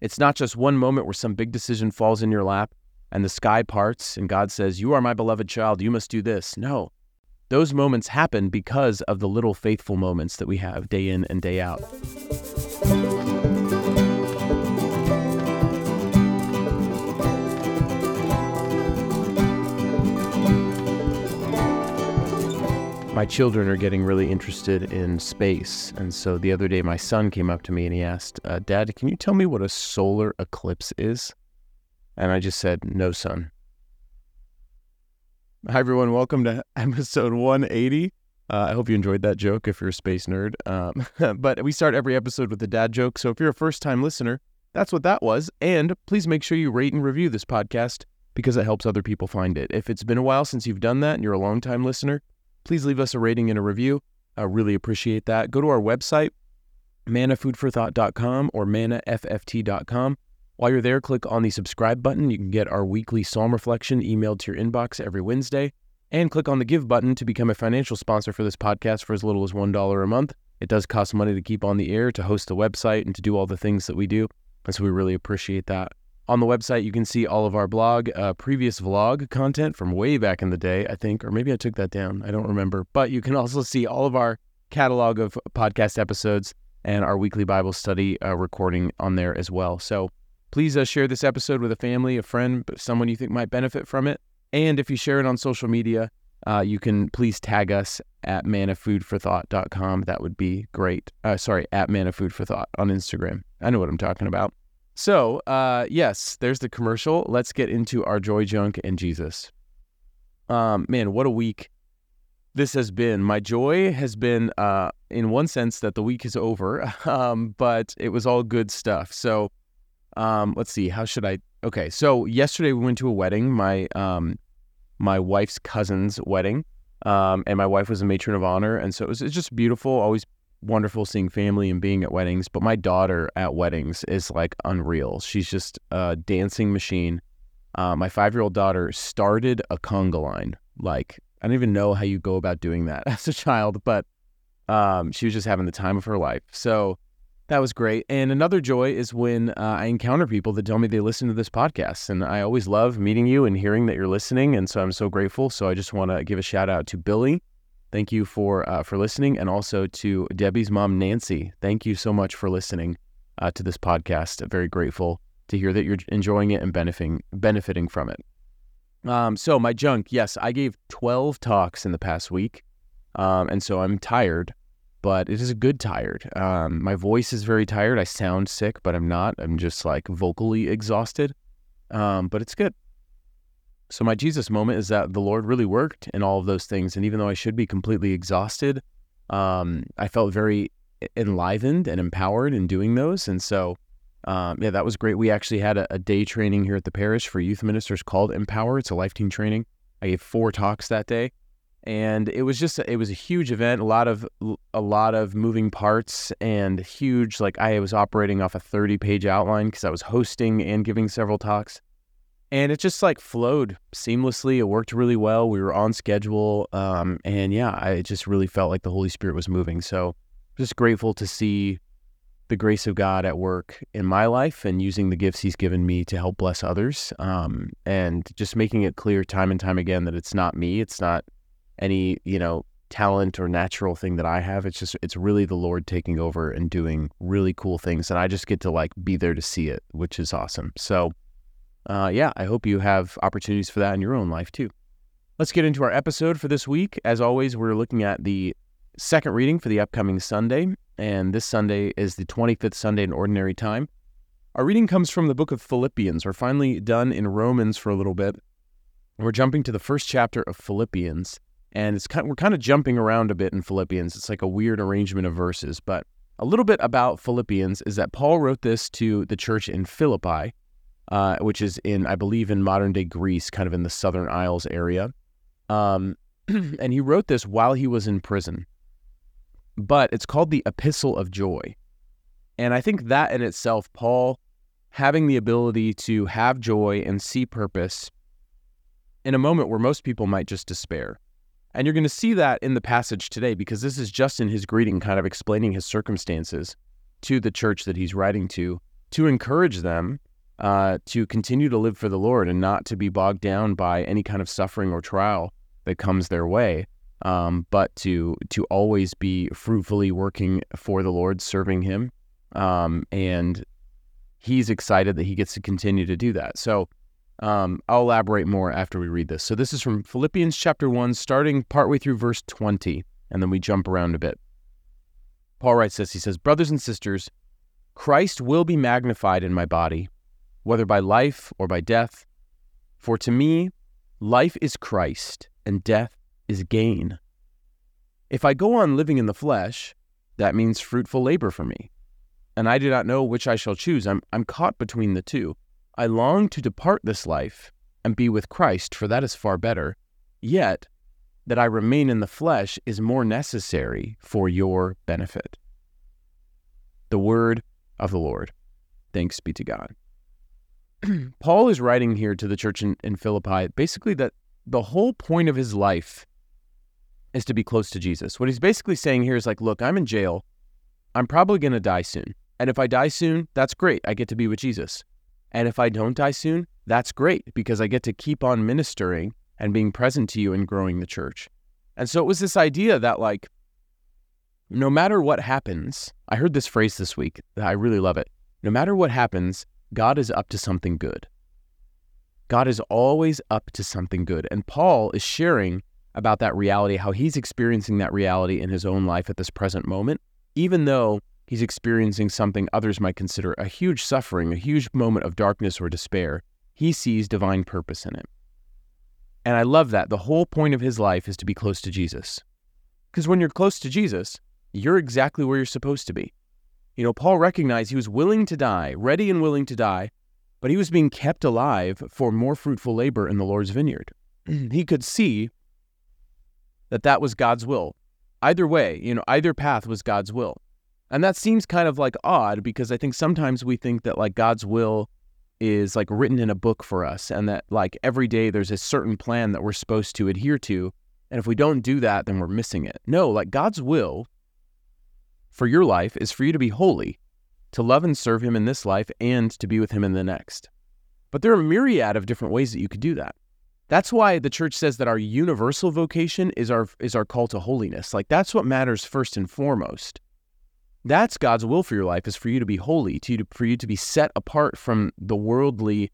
It's not just one moment where some big decision falls in your lap and the sky parts and God says, You are my beloved child, you must do this. No. Those moments happen because of the little faithful moments that we have day in and day out. My children are getting really interested in space. And so the other day, my son came up to me and he asked, uh, Dad, can you tell me what a solar eclipse is? And I just said, No, son. Hi, everyone. Welcome to episode 180. Uh, I hope you enjoyed that joke if you're a space nerd. Um, but we start every episode with a dad joke. So if you're a first time listener, that's what that was. And please make sure you rate and review this podcast because it helps other people find it. If it's been a while since you've done that and you're a long time listener, please leave us a rating and a review. I really appreciate that. Go to our website, mannafoodforthought.com or mannafft.com. While you're there, click on the subscribe button. You can get our weekly psalm reflection emailed to your inbox every Wednesday. And click on the give button to become a financial sponsor for this podcast for as little as $1 a month. It does cost money to keep on the air, to host the website, and to do all the things that we do. And so we really appreciate that. On the website, you can see all of our blog, uh, previous vlog content from way back in the day, I think, or maybe I took that down. I don't remember. But you can also see all of our catalog of podcast episodes and our weekly Bible study uh, recording on there as well. So please uh, share this episode with a family, a friend, someone you think might benefit from it. And if you share it on social media, uh, you can please tag us at mannafoodforthought.com. That would be great. Uh, sorry, at mannafoodforthought on Instagram. I know what I'm talking about. So, uh, yes, there's the commercial. Let's get into our joy junk and Jesus. Um, man, what a week this has been. My joy has been, uh, in one sense, that the week is over, um, but it was all good stuff. So, um, let's see. How should I? Okay, so yesterday we went to a wedding. My um, my wife's cousin's wedding, um, and my wife was a matron of honor, and so it was, it was just beautiful. Always wonderful seeing family and being at weddings, but my daughter at weddings is like unreal. She's just a dancing machine. Uh, my five year old daughter started a conga line. Like, I don't even know how you go about doing that as a child, but um, she was just having the time of her life. So that was great. And another joy is when uh, I encounter people that tell me they listen to this podcast. And I always love meeting you and hearing that you're listening. And so I'm so grateful. So I just want to give a shout out to Billy Thank you for uh, for listening, and also to Debbie's mom, Nancy. Thank you so much for listening uh, to this podcast. I'm very grateful to hear that you're enjoying it and benefiting benefiting from it. Um, so my junk, yes, I gave 12 talks in the past week, um, and so I'm tired, but it is a good tired. Um, my voice is very tired. I sound sick, but I'm not. I'm just like vocally exhausted, um, but it's good. So my Jesus moment is that the Lord really worked in all of those things, and even though I should be completely exhausted, um, I felt very enlivened and empowered in doing those. And so, um, yeah, that was great. We actually had a, a, day training here at the parish for youth ministers called Empower. It's a Life Teen training. I gave four talks that day, and it was just a, it was a huge event. A lot of a lot of moving parts and huge. Like I was operating off a thirty page outline because I was hosting and giving several talks and it just like flowed seamlessly. It worked really well. We were on schedule, um, and yeah, I just really felt like the Holy Spirit was moving. So, just grateful to see the grace of God at work in my life and using the gifts He's given me to help bless others, um, and just making it clear time and time again that it's not me. It's not any you know talent or natural thing that I have. It's just it's really the Lord taking over and doing really cool things, and I just get to like be there to see it, which is awesome. So uh, yeah, I hope you have opportunities for that in your own life too. Let's get into our episode for this week. As always, we're looking at the second reading for the upcoming Sunday, and this Sunday is the 25th Sunday in Ordinary Time. Our reading comes from the book of Philippians. We're finally done in Romans for a little bit. We're jumping to the first chapter of Philippians, and it's kind of, we're kind of jumping around a bit in Philippians. It's like a weird arrangement of verses, but a little bit about Philippians is that Paul wrote this to the church in Philippi, uh, which is in, I believe, in modern day Greece, kind of in the Southern Isles area. Um, and he wrote this while he was in prison. But it's called the Epistle of Joy. And I think that in itself, Paul having the ability to have joy and see purpose in a moment where most people might just despair. And you're going to see that in the passage today because this is just in his greeting, kind of explaining his circumstances to the church that he's writing to to encourage them uh, to continue to live for the Lord and not to be bogged down by any kind of suffering or trial that comes their way, um, but to to always be fruitfully working for the Lord, serving Him, um, and He's excited that He gets to continue to do that. So. Um, I'll elaborate more after we read this. So, this is from Philippians chapter 1, starting partway through verse 20, and then we jump around a bit. Paul writes this He says, Brothers and sisters, Christ will be magnified in my body whether by life or by death. For to me, life is Christ, and death is gain. If I go on living in the flesh, that means fruitful labor for me. And I do not know which I shall choose. I'm, I'm caught between the two. I long to depart this life and be with Christ, for that is far better. Yet, that I remain in the flesh is more necessary for your benefit. The word of the Lord. Thanks be to God. Paul is writing here to the church in, in Philippi basically that the whole point of his life is to be close to Jesus. What he's basically saying here is like, look, I'm in jail. I'm probably going to die soon. And if I die soon, that's great. I get to be with Jesus. And if I don't die soon, that's great because I get to keep on ministering and being present to you and growing the church. And so it was this idea that, like, no matter what happens, I heard this phrase this week that I really love it. No matter what happens, God is up to something good. God is always up to something good. And Paul is sharing about that reality, how he's experiencing that reality in his own life at this present moment, even though he's experiencing something others might consider a huge suffering, a huge moment of darkness or despair. He sees divine purpose in it. And I love that. The whole point of his life is to be close to Jesus. Because when you're close to Jesus, you're exactly where you're supposed to be. You know, Paul recognized he was willing to die, ready and willing to die, but he was being kept alive for more fruitful labor in the Lord's vineyard. he could see that that was God's will. Either way, you know, either path was God's will. And that seems kind of like odd because I think sometimes we think that like God's will is like written in a book for us and that like every day there's a certain plan that we're supposed to adhere to. And if we don't do that, then we're missing it. No, like God's will for your life is for you to be holy, to love and serve Him in this life, and to be with Him in the next. But there are a myriad of different ways that you could do that. That's why the church says that our universal vocation is our is our call to holiness. Like that's what matters first and foremost. That's God's will for your life is for you to be holy, to for you to be set apart from the worldly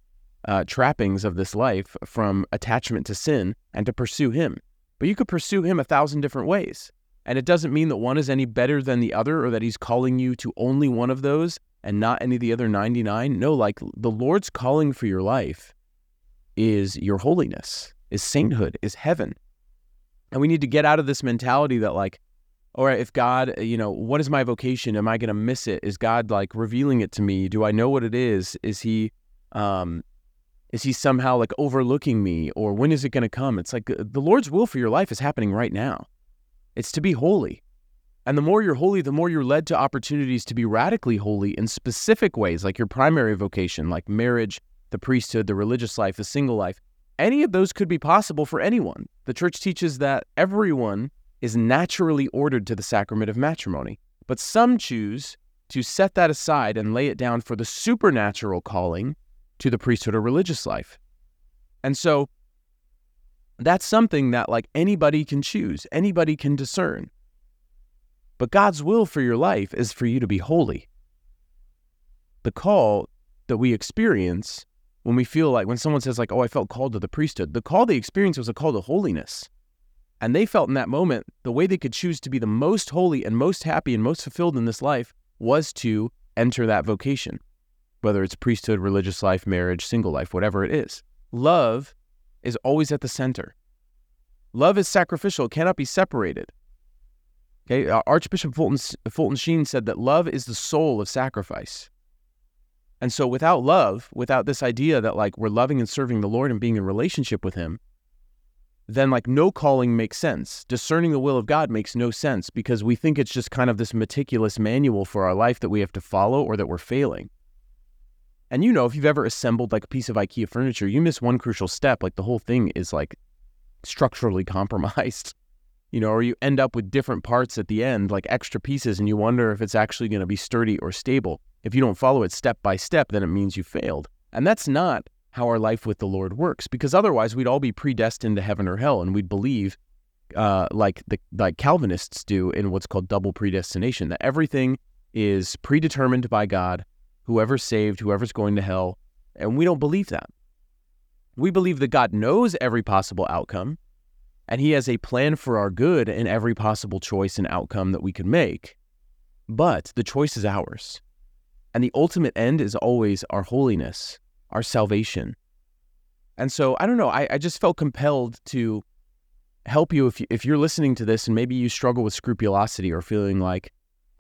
uh, trappings of this life, from attachment to sin, and to pursue Him. But you could pursue Him a thousand different ways. And it doesn't mean that one is any better than the other or that he's calling you to only one of those and not any of the other 99. No, like the Lord's calling for your life is your holiness, is sainthood, is heaven. And we need to get out of this mentality that, like, all right, if God, you know, what is my vocation? Am I going to miss it? Is God like revealing it to me? Do I know what it is? Is He, um, is He somehow like overlooking me? Or when is it going to come? It's like the Lord's will for your life is happening right now. It's to be holy. And the more you're holy, the more you're led to opportunities to be radically holy in specific ways, like your primary vocation, like marriage, the priesthood, the religious life, the single life. Any of those could be possible for anyone. The church teaches that everyone is naturally ordered to the sacrament of matrimony, but some choose to set that aside and lay it down for the supernatural calling to the priesthood or religious life. And so that's something that like anybody can choose, anybody can discern. But God's will for your life is for you to be holy. The call that we experience when we feel like when someone says like, "Oh, I felt called to the priesthood," the call they experienced was a call to holiness. And they felt in that moment the way they could choose to be the most holy and most happy and most fulfilled in this life was to enter that vocation, whether it's priesthood, religious life, marriage, single life, whatever it is. Love is always at the center. Love is sacrificial, cannot be separated. Okay, uh, Archbishop Fulton, Fulton Sheen said that love is the soul of sacrifice. And so without love, without this idea that like we're loving and serving the Lord and being in relationship with him, then like no calling makes sense. Discerning the will of God makes no sense because we think it's just kind of this meticulous manual for our life that we have to follow or that we're failing. And you know, if you've ever assembled like a piece of IKEA furniture, you miss one crucial step, like the whole thing is like structurally compromised. You know, or you end up with different parts at the end, like extra pieces, and you wonder if it's actually going to be sturdy or stable. If you don't follow it step by step, then it means you failed. And that's not how our life with the Lord works, because otherwise we'd all be predestined to heaven or hell, and we'd believe, uh, like the like Calvinists do in what's called double predestination, that everything is predetermined by God, whoever's saved, whoever's going to hell, and we don't believe that. We believe that God knows every possible outcome, and He has a plan for our good in every possible choice and outcome that we can make. But the choice is ours. And the ultimate end is always our holiness, our salvation. And so I don't know, I, I just felt compelled to help you if, you if you're listening to this and maybe you struggle with scrupulosity or feeling like,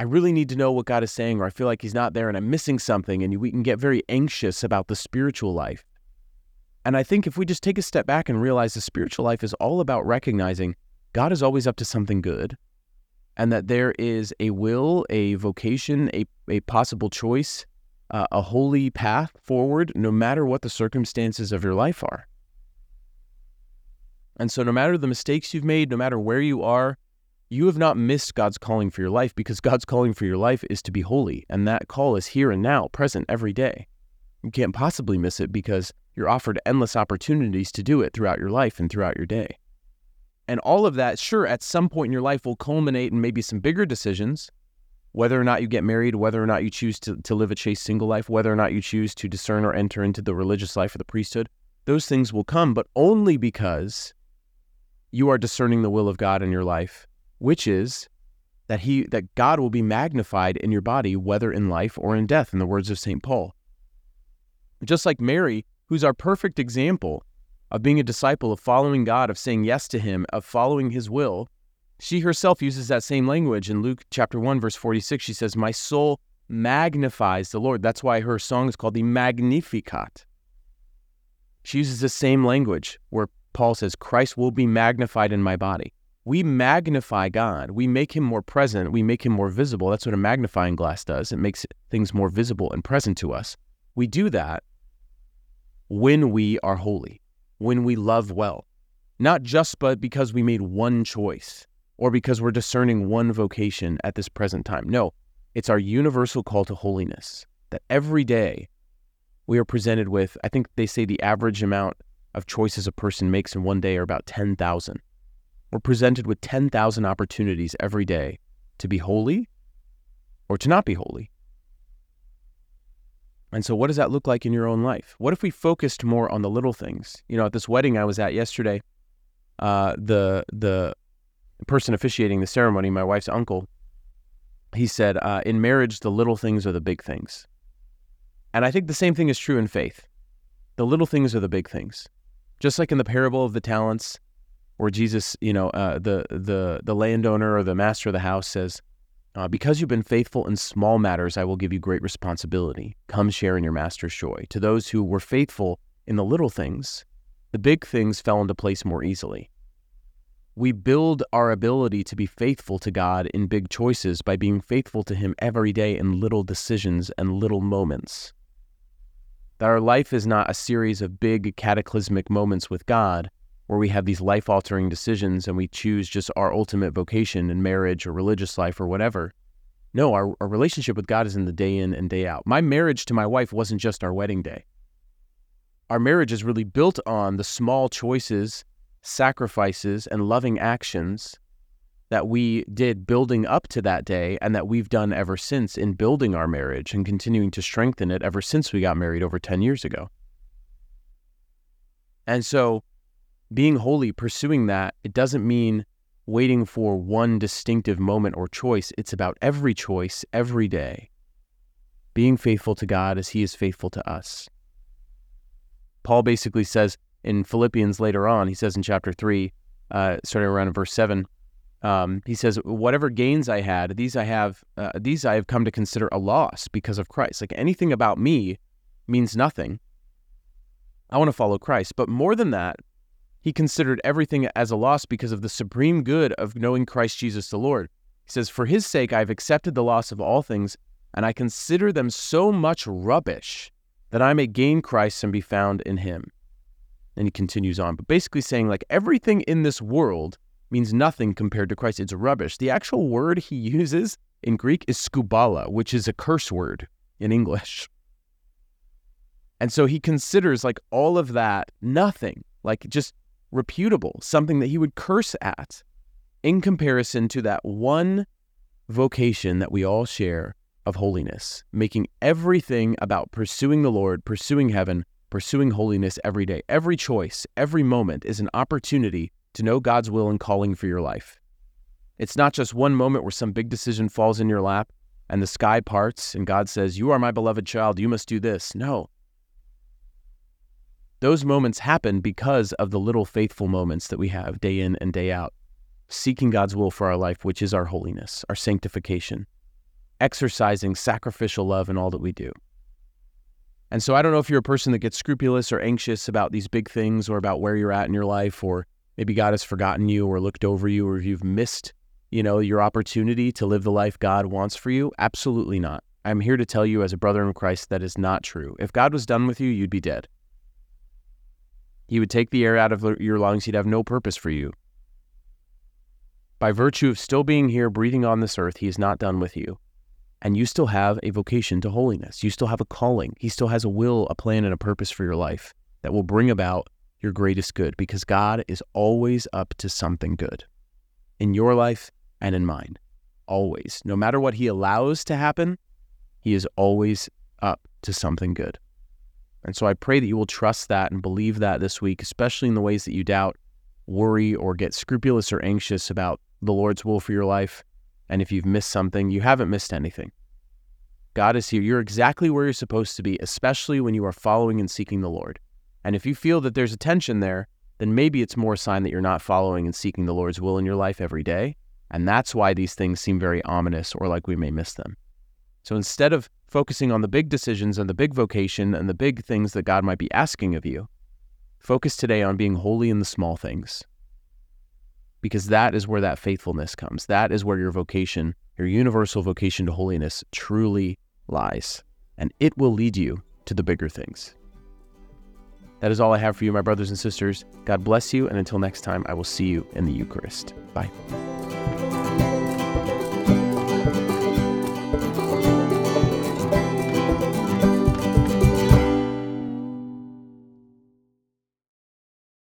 I really need to know what God is saying, or I feel like He's not there and I'm missing something, and we can get very anxious about the spiritual life. And I think if we just take a step back and realize the spiritual life is all about recognizing God is always up to something good, and that there is a will, a vocation, a, a possible choice, uh, a holy path forward, no matter what the circumstances of your life are. And so, no matter the mistakes you've made, no matter where you are, you have not missed God's calling for your life because God's calling for your life is to be holy. And that call is here and now, present every day. You can't possibly miss it because you're offered endless opportunities to do it throughout your life and throughout your day. And all of that, sure, at some point in your life will culminate in maybe some bigger decisions, whether or not you get married, whether or not you choose to, to live a chaste single life, whether or not you choose to discern or enter into the religious life or the priesthood. Those things will come, but only because you are discerning the will of God in your life which is that he that God will be magnified in your body whether in life or in death in the words of St. Paul. Just like Mary, who's our perfect example of being a disciple of following God, of saying yes to him, of following his will, she herself uses that same language in Luke chapter 1 verse 46. She says, "My soul magnifies the Lord." That's why her song is called the Magnificat. She uses the same language where Paul says, "Christ will be magnified in my body." We magnify God. We make him more present. We make him more visible. That's what a magnifying glass does. It makes things more visible and present to us. We do that when we are holy, when we love well, not just but because we made one choice or because we're discerning one vocation at this present time. No, it's our universal call to holiness that every day we are presented with, I think they say the average amount of choices a person makes in one day are about 10,000. We're presented with 10,000 opportunities every day to be holy or to not be holy. And so, what does that look like in your own life? What if we focused more on the little things? You know, at this wedding I was at yesterday, uh, the the person officiating the ceremony, my wife's uncle, he said, uh, "In marriage, the little things are the big things." And I think the same thing is true in faith. The little things are the big things. Just like in the parable of the talents, where Jesus, you know, uh, the the the landowner or the master of the house says, uh, "Because you've been faithful in small matters, I will give you great responsibility. Come share in your master's joy." To those who were faithful in the little things, the big things fell into place more easily. We build our ability to be faithful to God in big choices by being faithful to Him every day in little decisions and little moments. That our life is not a series of big cataclysmic moments with God where we have these life altering decisions and we choose just our ultimate vocation in marriage or religious life or whatever. No, our, our relationship with God is in the day in and day out. My marriage to my wife wasn't just our wedding day. Our marriage is really built on the small choices, sacrifices, and loving actions that we did building up to that day and that we've done ever since in building our marriage and continuing to strengthen it ever since we got married over 10 years ago. And so being holy, pursuing that, it doesn't mean waiting for one distinctive moment or choice. It's about every choice, every day, being faithful to God as He is faithful to us. Paul basically says in Philippians later on, he says in chapter 3, uh, starting around in verse 7, um, he says, "Whatever gains I had, these I have, uh, these I have come to consider a loss because of Christ. Like anything about me means nothing. I want to follow Christ, but more than that, he considered everything as a loss because of the supreme good of knowing Christ Jesus the Lord. He says, For his sake I have accepted the loss of all things, and I consider them so much rubbish that I may gain Christ and be found in him. And he continues on, but basically saying, like, everything in this world means nothing compared to Christ. It's rubbish. The actual word he uses in Greek is skubala, which is a curse word. in English. And so he considers like all of that nothing, like just reputable, something that he would curse at in comparison to that one vocation that we all share of holiness, making everything about pursuing the Lord, pursuing heaven, pursuing holiness every day. Every choice, every moment is an opportunity to know God's will and calling for your life. It's not just one moment where some big decision falls in your lap and the sky parts and God says, You are my beloved child, you must do this. No. Those moments happen because of the little faithful moments that we have day in and day out, seeking God's will for our life, which is our holiness, our sanctification, exercising sacrificial love in all that we do. And so I don't know if you're a person that gets scrupulous or anxious about these big things or about where you're at in your life, or maybe God has forgotten you or looked over you, or you've missed you know, your opportunity to live the life God wants for you? Absolutely not. I'm here to tell you as a brother in Christ that is not true. If God was done with you, you'd be dead. He would take the air out of your lungs. He'd have no purpose for you. By virtue of still being here, breathing on this earth, He is not done with you. And you still have a vocation to holiness. You still have a calling. He still has a will, a plan, and a purpose for your life that will bring about your greatest good because God is always up to something good in your life and in mine. Always. No matter what he allows to happen, he is always up to something good. And so I pray that you will trust that and believe that this week, especially in the ways that you doubt, worry, or get scrupulous or anxious about the Lord's will for your life. And if you've missed something, you haven't missed anything. God is here. You're exactly where you're supposed to be, especially when you are following and seeking the Lord. And if you feel that there's a tension there, then maybe it's more a sign that you're not following and seeking the Lord's will in your life every day. And that's why these things seem very ominous or like we may miss them. So instead of focusing on the big decisions and the big vocation and the big things that God might be asking of you, focus today on being holy in the small things. Because that is where that faithfulness comes. That is where your vocation, your universal vocation to holiness, truly lies. And it will lead you to the bigger things. That is all I have for you, my brothers and sisters. God bless you, and until next time, I will see you in the Eucharist. Bye.